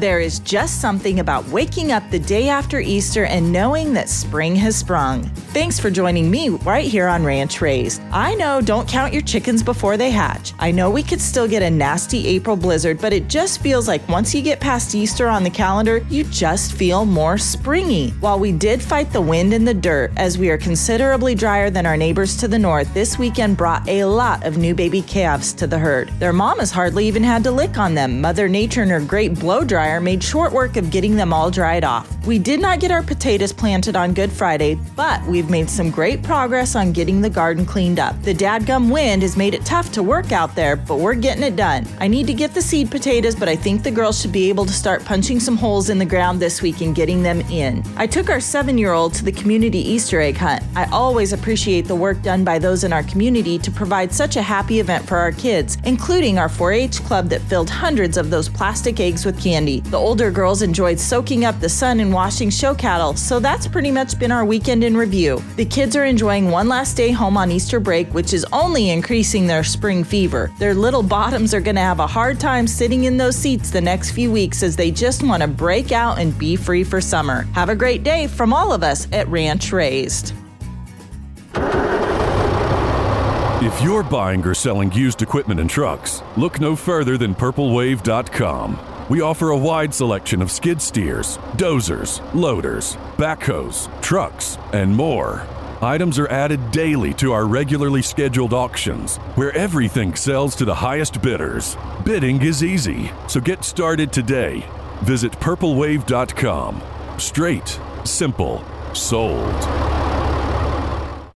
There is just something about waking up the day after Easter and knowing that spring has sprung. Thanks for joining me right here on Ranch Raised. I know don't count your chickens before they hatch. I know we could still get a nasty April blizzard, but it just feels like once you get past Easter on the calendar, you just feel more springy. While we did fight the wind and the dirt, as we are considerably drier than our neighbors to the north, this weekend brought a lot of new baby calves to the herd. Their mamas hardly even had to lick on them. Mother Nature and her great blow dryer made short work of getting them all dried off. We did not get our potatoes planted on Good Friday, but we've made some great progress on getting the garden cleaned up. The dadgum wind has made it tough to work out there, but we're getting it done. I need to get the seed potatoes, but I think the girls should be able to start punching some holes in the ground this week and getting them in. I took our seven year old to the community Easter egg hunt. I always appreciate the work done by those in our community to provide such a happy event for our kids, including our 4 H club that filled hundreds of those plastic eggs with candy. The older girls enjoyed soaking up the sun and washing show cattle, so that's pretty much been our weekend in review. The kids are enjoying one last day home on Easter break, which is only increasing their spring fever. Their little bottoms are going to have a hard time sitting in those seats the next few weeks as they just want to break out and be free for summer. Have a great day from all of us at Ranch Raised. If you're buying or selling used equipment and trucks, look no further than purplewave.com. We offer a wide selection of skid steers, dozers, loaders, backhoes, trucks, and more. Items are added daily to our regularly scheduled auctions, where everything sells to the highest bidders. Bidding is easy, so get started today. Visit purplewave.com. Straight, simple, sold.